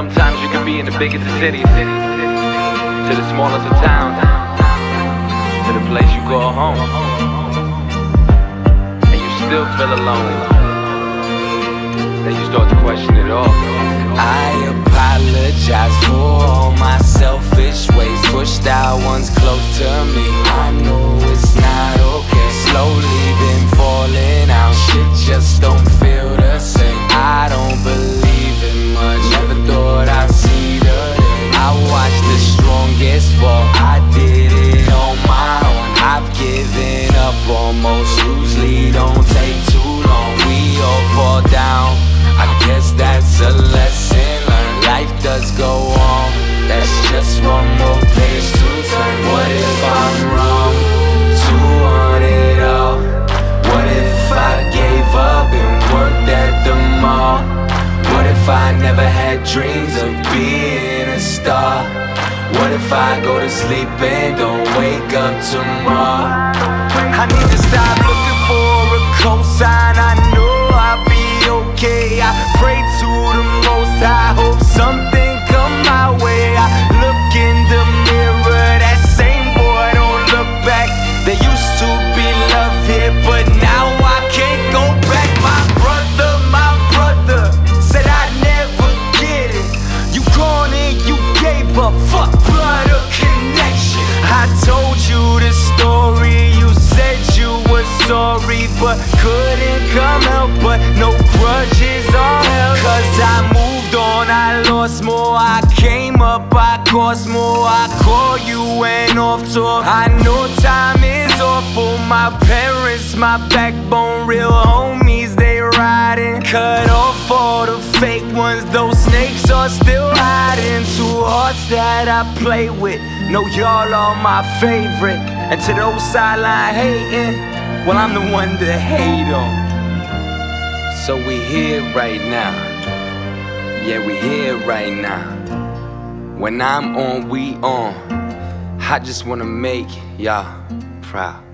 Sometimes you can be in the biggest of cities, to the smallest of towns, to the place you call home, and you still feel alone. Then you start to question it all. I apologize for all my I've up almost. Usually don't take too long. We all fall down. I guess that's a lesson learned. Life does go on. That's just one more page to turn. What if I'm wrong to want it all? What if I gave up and worked at the mall? What if I never had dreams of being a star? What if I go to sleep and don't wake up tomorrow? I more. I call you and off tour. I know time is awful. My parents, my backbone, real homies, they riding. Cut off all the fake ones, those snakes are still hiding. Two hearts that I play with. Know y'all are my favorite. And to those sideline hating, well, I'm the one to hate on. So we here right now. Yeah, we here right now. When I'm on, we on. I just wanna make y'all proud.